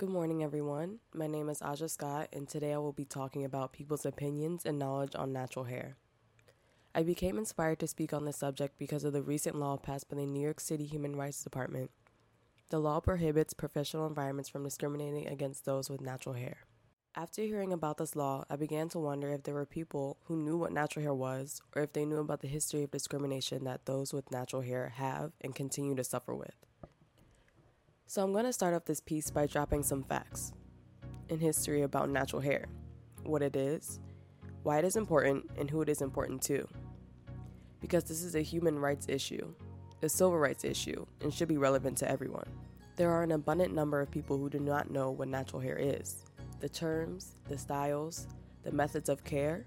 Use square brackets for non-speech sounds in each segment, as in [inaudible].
Good morning, everyone. My name is Aja Scott, and today I will be talking about people's opinions and knowledge on natural hair. I became inspired to speak on this subject because of the recent law passed by the New York City Human Rights Department. The law prohibits professional environments from discriminating against those with natural hair. After hearing about this law, I began to wonder if there were people who knew what natural hair was, or if they knew about the history of discrimination that those with natural hair have and continue to suffer with. So, I'm going to start off this piece by dropping some facts in history about natural hair what it is, why it is important, and who it is important to. Because this is a human rights issue, a civil rights issue, and should be relevant to everyone. There are an abundant number of people who do not know what natural hair is the terms, the styles, the methods of care.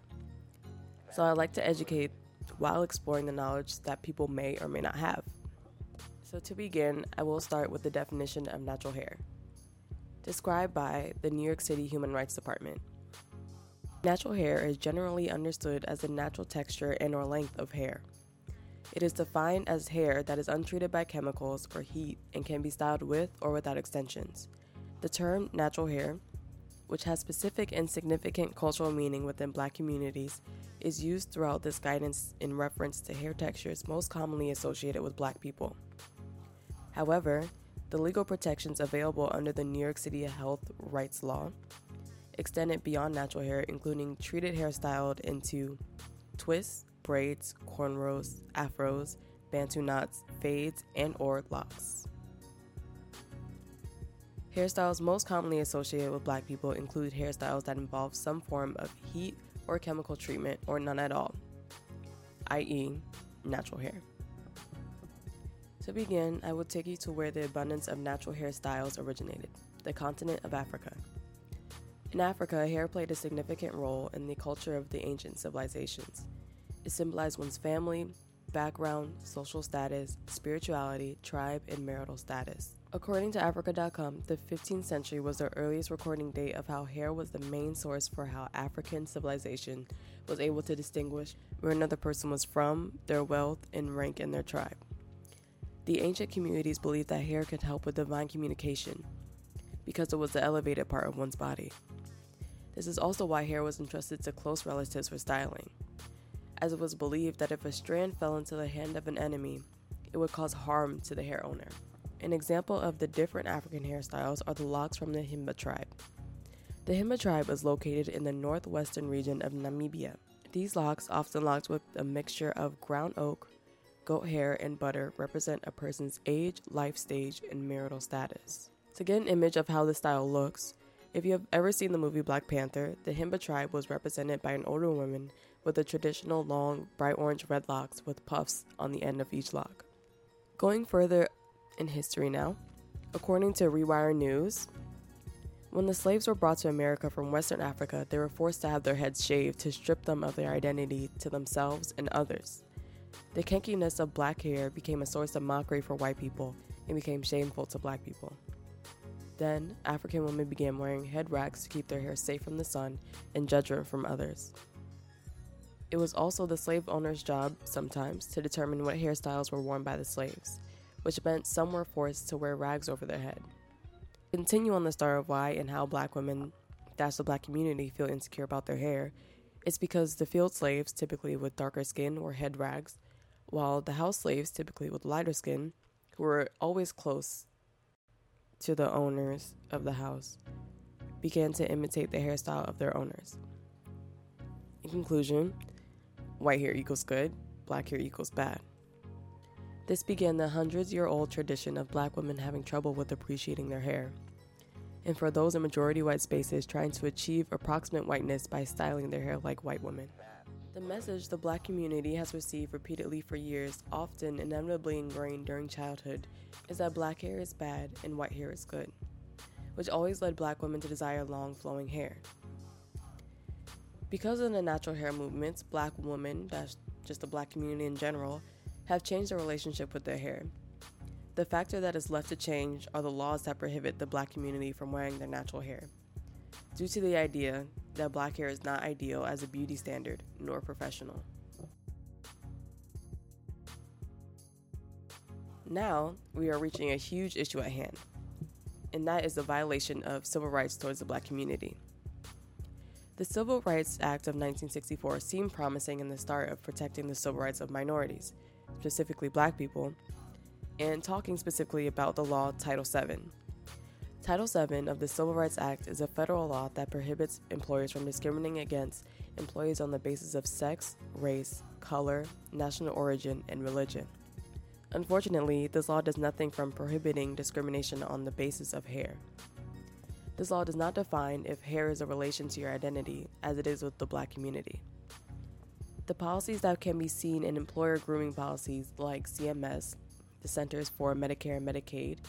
So I like to educate while exploring the knowledge that people may or may not have. So to begin, I will start with the definition of natural hair, described by the New York City Human Rights Department. Natural hair is generally understood as the natural texture and or length of hair. It is defined as hair that is untreated by chemicals or heat and can be styled with or without extensions. The term natural hair which has specific and significant cultural meaning within black communities, is used throughout this guidance in reference to hair textures most commonly associated with black people. However, the legal protections available under the New York City Health Rights Law extended beyond natural hair, including treated hair styled into twists, braids, cornrows, afros, bantu knots, fades, and or locks. Hairstyles most commonly associated with black people include hairstyles that involve some form of heat or chemical treatment or none at all, i.e., natural hair. To begin, I will take you to where the abundance of natural hairstyles originated the continent of Africa. In Africa, hair played a significant role in the culture of the ancient civilizations. It symbolized one's family, background, social status, spirituality, tribe, and marital status. According to Africa.com, the 15th century was the earliest recording date of how hair was the main source for how African civilization was able to distinguish where another person was from, their wealth, and rank in their tribe. The ancient communities believed that hair could help with divine communication because it was the elevated part of one's body. This is also why hair was entrusted to close relatives for styling, as it was believed that if a strand fell into the hand of an enemy, it would cause harm to the hair owner. An example of the different African hairstyles are the locks from the Himba tribe. The Himba tribe is located in the northwestern region of Namibia. These locks, often locked with a mixture of ground ochre, goat hair, and butter, represent a person's age, life stage, and marital status. To get an image of how the style looks, if you have ever seen the movie Black Panther, the Himba tribe was represented by an older woman with the traditional long, bright orange red locks with puffs on the end of each lock. Going further in history now. According to Rewire News, when the slaves were brought to America from Western Africa, they were forced to have their heads shaved to strip them of their identity to themselves and others. The kinkiness of black hair became a source of mockery for white people and became shameful to black people. Then, African women began wearing head racks to keep their hair safe from the sun and judgment from others. It was also the slave owner's job, sometimes, to determine what hairstyles were worn by the slaves which meant some were forced to wear rags over their head. Continue on the story of why and how black women, that's the black community, feel insecure about their hair. It's because the field slaves, typically with darker skin, wore head rags, while the house slaves, typically with lighter skin, who were always close to the owners of the house, began to imitate the hairstyle of their owners. In conclusion, white hair equals good, black hair equals bad. This began the hundreds year old tradition of black women having trouble with appreciating their hair. And for those in majority white spaces trying to achieve approximate whiteness by styling their hair like white women. The message the black community has received repeatedly for years, often inevitably ingrained during childhood, is that black hair is bad and white hair is good, which always led black women to desire long flowing hair. Because of the natural hair movements, black women, that's just the black community in general, have changed their relationship with their hair. The factor that is left to change are the laws that prohibit the black community from wearing their natural hair, due to the idea that black hair is not ideal as a beauty standard nor professional. Now, we are reaching a huge issue at hand and that is the violation of civil rights towards the black community. The Civil Rights Act of 1964 seemed promising in the start of protecting the civil rights of minorities, specifically black people, and talking specifically about the law Title VII. Title VII of the Civil Rights Act is a federal law that prohibits employers from discriminating against employees on the basis of sex, race, color, national origin, and religion. Unfortunately, this law does nothing from prohibiting discrimination on the basis of hair. This law does not define if hair is a relation to your identity, as it is with the black community. The policies that can be seen in employer grooming policies like CMS, the Centers for Medicare and Medicaid,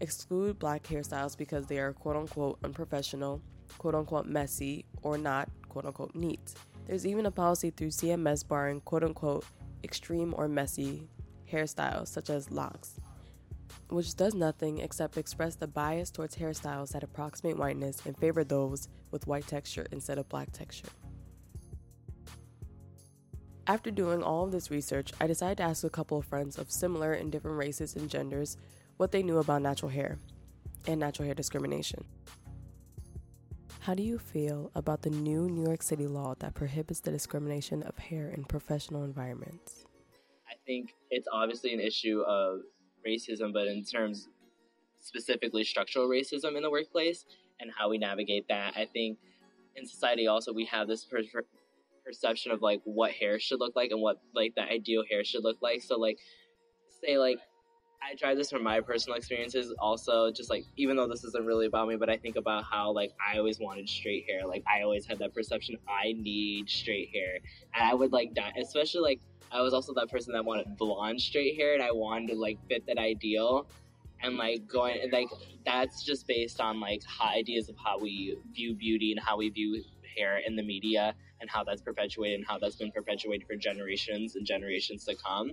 exclude black hairstyles because they are quote unquote unprofessional, quote unquote messy, or not quote unquote neat. There's even a policy through CMS barring quote unquote extreme or messy hairstyles such as locks which does nothing except express the bias towards hairstyles that approximate whiteness and favor those with white texture instead of black texture. After doing all of this research, I decided to ask a couple of friends of similar and different races and genders what they knew about natural hair and natural hair discrimination. How do you feel about the new New York City law that prohibits the discrimination of hair in professional environments? I think it's obviously an issue of racism, but in terms specifically structural racism in the workplace and how we navigate that. I think in society also we have this per- perception of like what hair should look like and what like the ideal hair should look like. So like say like I tried this from my personal experiences also just like even though this isn't really about me but I think about how like I always wanted straight hair. Like I always had that perception I need straight hair. And I would like die especially like I was also that person that wanted blonde straight hair and I wanted to like fit that ideal. And like going like that's just based on like hot ideas of how we view beauty and how we view hair in the media and how that's perpetuated and how that's been perpetuated for generations and generations to come.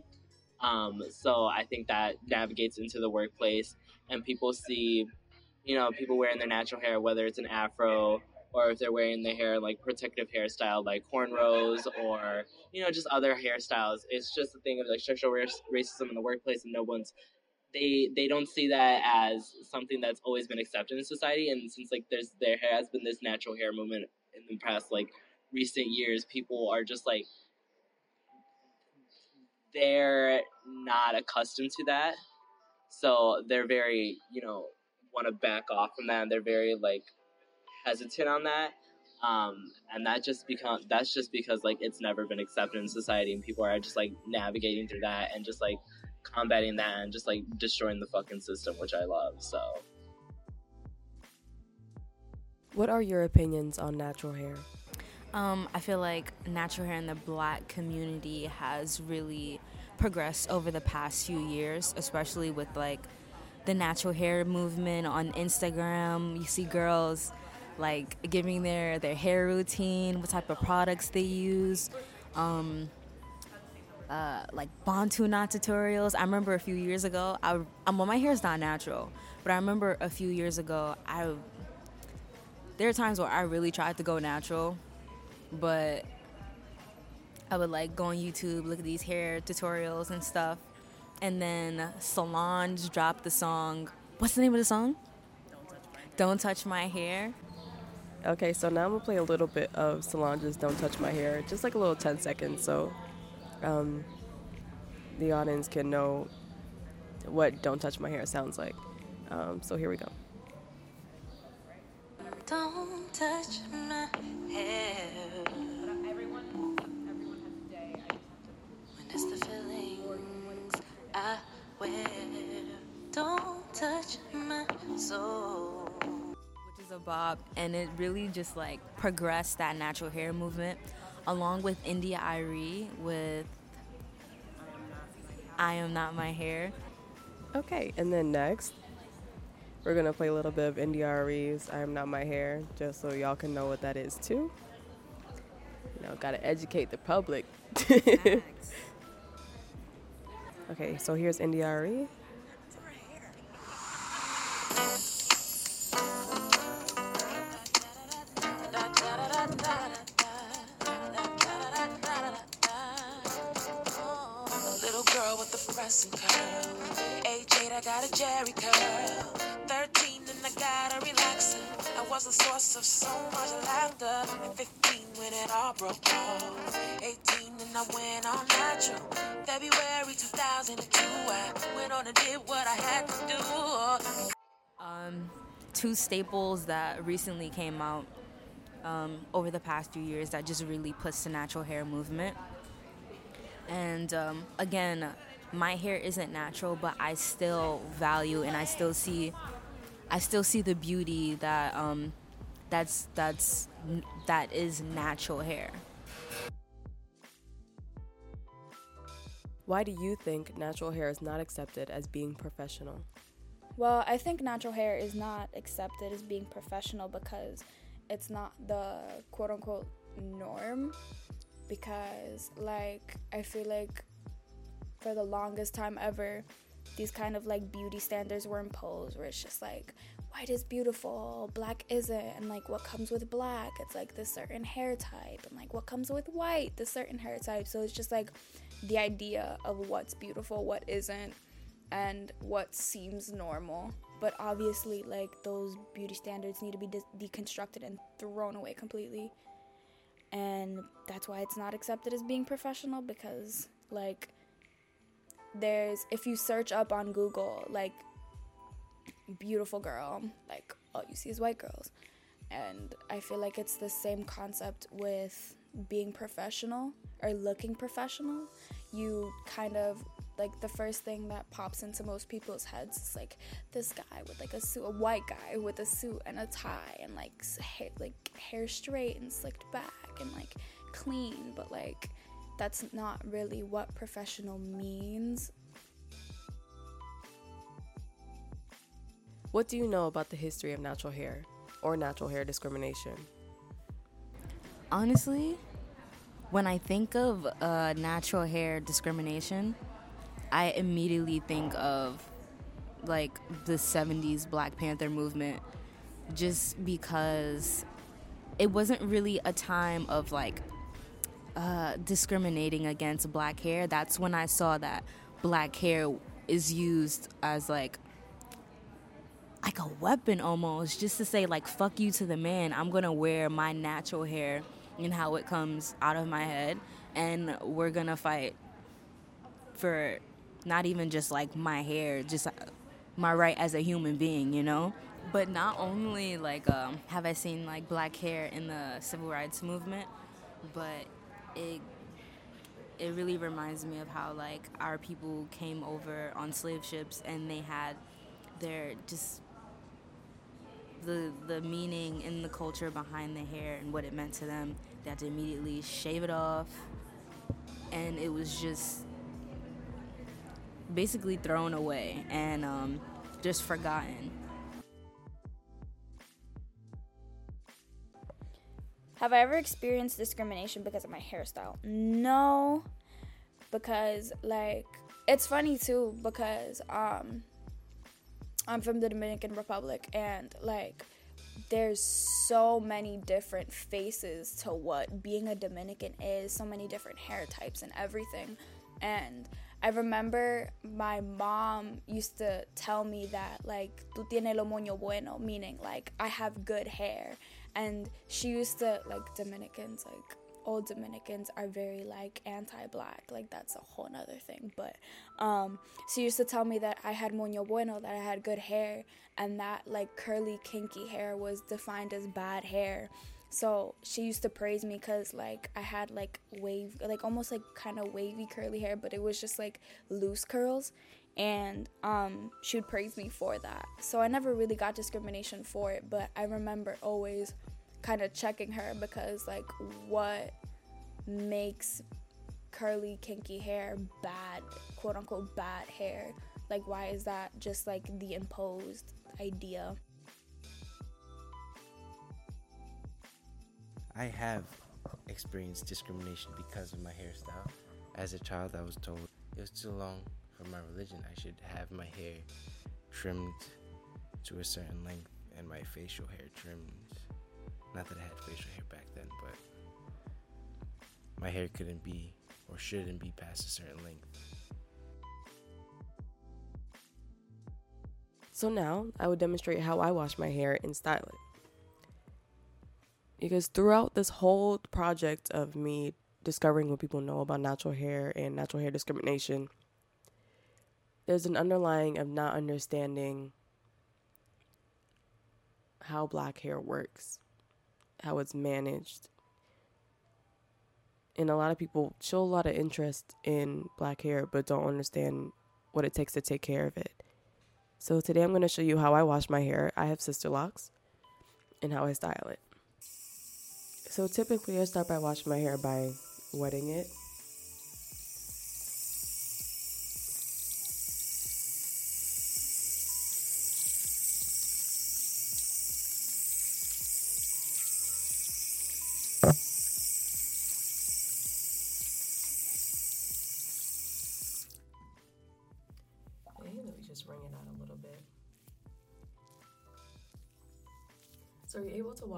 Um, so I think that navigates into the workplace and people see, you know, people wearing their natural hair, whether it's an afro or if they're wearing the hair like protective hairstyle like cornrows or you know just other hairstyles. It's just a thing of like structural racism in the workplace and no one's they they don't see that as something that's always been accepted in society. And since like there's there has been this natural hair movement in the past like recent years people are just like they're not accustomed to that. So they're very you know want to back off from that. And they're very like hesitant on that. Um, and that just become that's just because like it's never been accepted in society and people are just like navigating through that and just like combating that and just like destroying the fucking system which i love so. What are your opinions on natural hair? Um, i feel like natural hair in the black community has really progressed over the past few years especially with like the natural hair movement on instagram you see girls like giving their their hair routine, what type of products they use, um, uh, like Bantu knot tutorials. I remember a few years ago, I, um, well, my hair is not natural, but I remember a few years ago, I there are times where I really tried to go natural, but I would like go on YouTube, look at these hair tutorials and stuff, and then Solange dropped the song. What's the name of the song? Don't touch my hair. Okay, so now I'm gonna play a little bit of Solange's "Don't Touch My Hair," just like a little 10 seconds, so um, the audience can know what "Don't Touch My Hair" sounds like. Um, so here we go. Don't touch my hair. It's the feelings I wear. Don't touch my soul Which is a bob, and it really just like progressed that natural hair movement, along with India.Arie with I Am Not My Hair. Okay, and then next, we're gonna play a little bit of India.Arie's I Am Not My Hair, just so y'all can know what that is too. You know, gotta educate the public. [laughs] okay, so here's India.Arie. 18 and I went on natural. February 2002, I went on and did what I had to do. Um, two staples that recently came out um, over the past few years that just really puts the natural hair movement. And um, again, my hair isn't natural, but I still value and I still see, I still see the beauty that um, that's that's that is natural hair. Why do you think natural hair is not accepted as being professional? Well, I think natural hair is not accepted as being professional because it's not the quote unquote norm. Because, like, I feel like for the longest time ever, these kind of like beauty standards were imposed where it's just like white is beautiful, black isn't, and like what comes with black, it's like this certain hair type, and like what comes with white, this certain hair type. So it's just like the idea of what's beautiful, what isn't, and what seems normal. But obviously, like those beauty standards need to be de- deconstructed and thrown away completely. And that's why it's not accepted as being professional because, like, there's if you search up on Google like beautiful girl, like all you see is white girls. And I feel like it's the same concept with being professional or looking professional. You kind of like the first thing that pops into most people's heads is like this guy with like a suit, a white guy with a suit and a tie and like hair, like hair straight and slicked back and like clean, but like that's not really what professional means. What do you know about the history of natural hair or natural hair discrimination? Honestly, when I think of uh, natural hair discrimination, I immediately think of like the 70s Black Panther movement just because it wasn't really a time of like uh, discriminating against black hair. That's when I saw that black hair is used as like like a weapon almost just to say like fuck you to the man i'm gonna wear my natural hair and how it comes out of my head and we're gonna fight for not even just like my hair just uh, my right as a human being you know? But not only like um, have i seen like black hair in the civil rights movement but it it really reminds me of how like our people came over on slave ships and they had their just the the meaning and the culture behind the hair and what it meant to them. They had to immediately shave it off, and it was just basically thrown away and um, just forgotten. Have I ever experienced discrimination because of my hairstyle? No, because like it's funny too because um I'm from the Dominican Republic and like there's so many different faces to what being a Dominican is, so many different hair types and everything. And I remember my mom used to tell me that like tú tienes lo moño bueno, meaning like I have good hair. And she used to like Dominicans like old Dominicans are very like anti-black. Like that's a whole nother thing. But um, she used to tell me that I had moño bueno, that I had good hair, and that like curly, kinky hair was defined as bad hair. So she used to praise me because like I had like wave, like almost like kind of wavy curly hair, but it was just like loose curls. And um, she would praise me for that. So I never really got discrimination for it, but I remember always kind of checking her because like what makes curly kinky hair bad quote unquote bad hair? Like why is that just like the imposed idea? I have experienced discrimination because of my hairstyle. As a child i was told it was too long for my religion. I should have my hair trimmed to a certain length and my facial hair trimmed not that I had facial hair back then, but my hair couldn't be or shouldn't be past a certain length. So now I will demonstrate how I wash my hair and style it. Because throughout this whole project of me discovering what people know about natural hair and natural hair discrimination, there's an underlying of not understanding how black hair works, how it's managed. And a lot of people show a lot of interest in black hair but don't understand what it takes to take care of it. So today I'm going to show you how I wash my hair. I have sister locks and how I style it. So typically I start by washing my hair by wetting it.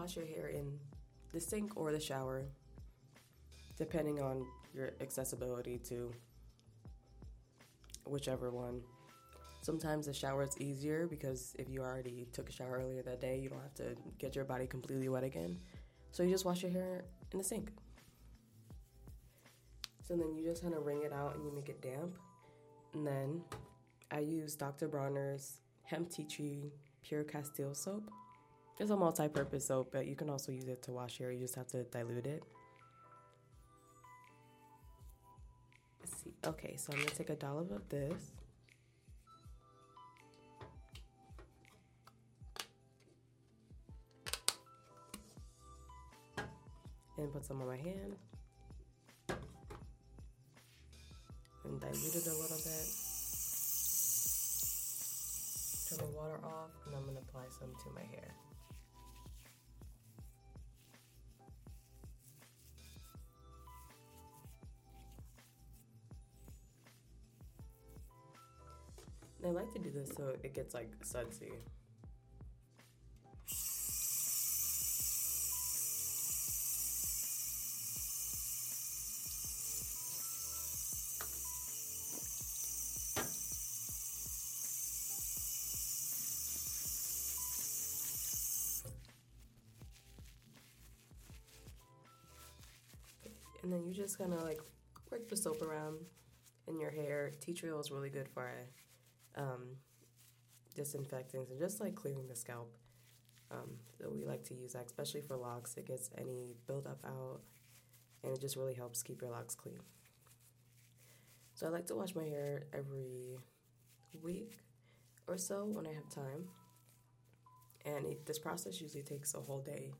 Wash your hair in the sink or the shower, depending on your accessibility to whichever one. Sometimes the shower is easier because if you already took a shower earlier that day, you don't have to get your body completely wet again. So you just wash your hair in the sink. So then you just kind of wring it out and you make it damp. And then I use Dr. Bronner's hemp tea tree pure Castile soap. It's a multi-purpose soap, but you can also use it to wash hair. You just have to dilute it. Let's see. Okay, so I'm gonna take a dollop of this. And put some on my hand. And dilute it a little bit. Turn the water off, and I'm gonna apply some to my hair. I like to do this so it gets like sudsy. And then you just kind of like work the soap around in your hair. Tea tree oil is really good for um, disinfectants and just like clearing the scalp. Um, so we like to use that, especially for locks. It gets any buildup out, and it just really helps keep your locks clean. So I like to wash my hair every week or so when I have time. And it, this process usually takes a whole day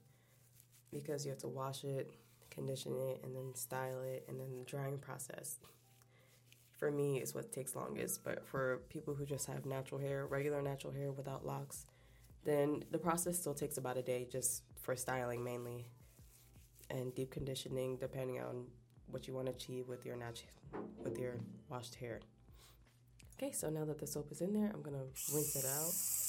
because you have to wash it, condition it, and then style it, and then the drying process for me is what takes longest. But for people who just have natural hair, regular natural hair without locks, then the process still takes about a day just for styling mainly and deep conditioning depending on what you want to achieve with your natu- with your washed hair. Okay, so now that the soap is in there, I'm gonna rinse it out.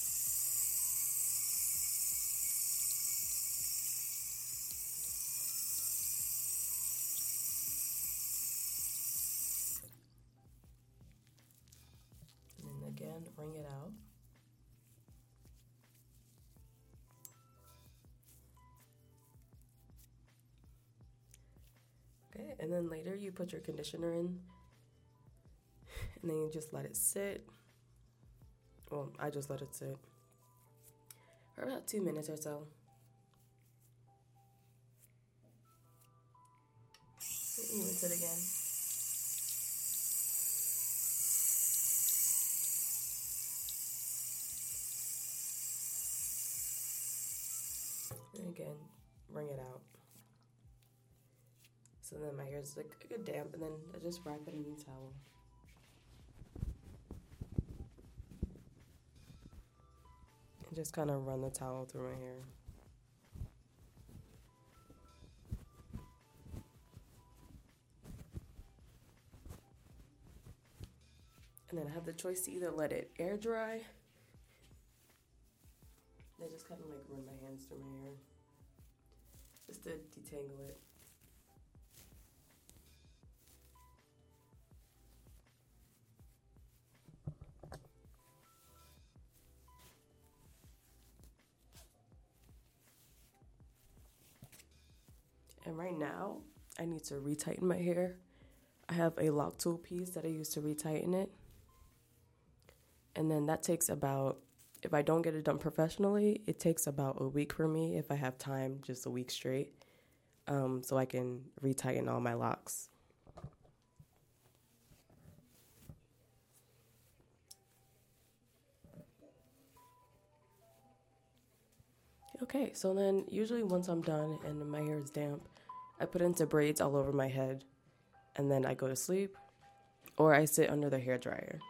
And then later you put your conditioner in, and then you just let it sit. Well, I just let it sit for about two minutes or so. You it again. And again, wring it out. So then my hair is like a good damp, and then I just wrap it in a towel. And just kind of run the towel through my hair. And then I have the choice to either let it air dry. I just kind of like run my hands through my hair just to detangle it. And right now, I need to retighten my hair. I have a lock tool piece that I use to retighten it. And then that takes about, if I don't get it done professionally, it takes about a week for me if I have time, just a week straight, um, so I can retighten all my locks. Okay, so then usually once I'm done and my hair is damp, I put into braids all over my head and then I go to sleep or I sit under the hair dryer.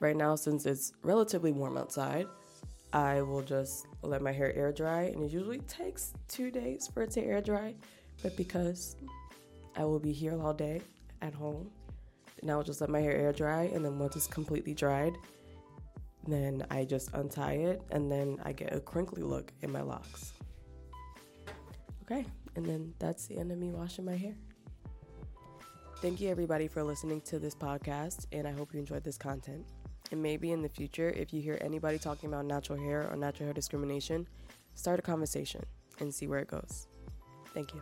Right now, since it's relatively warm outside, I will just let my hair air dry, and it usually takes two days for it to air dry. But because I will be here all day at home, now I'll just let my hair air dry, and then once it's completely dried, then I just untie it, and then I get a crinkly look in my locks. And then that's the end of me washing my hair. Thank you, everybody, for listening to this podcast, and I hope you enjoyed this content. And maybe in the future, if you hear anybody talking about natural hair or natural hair discrimination, start a conversation and see where it goes. Thank you.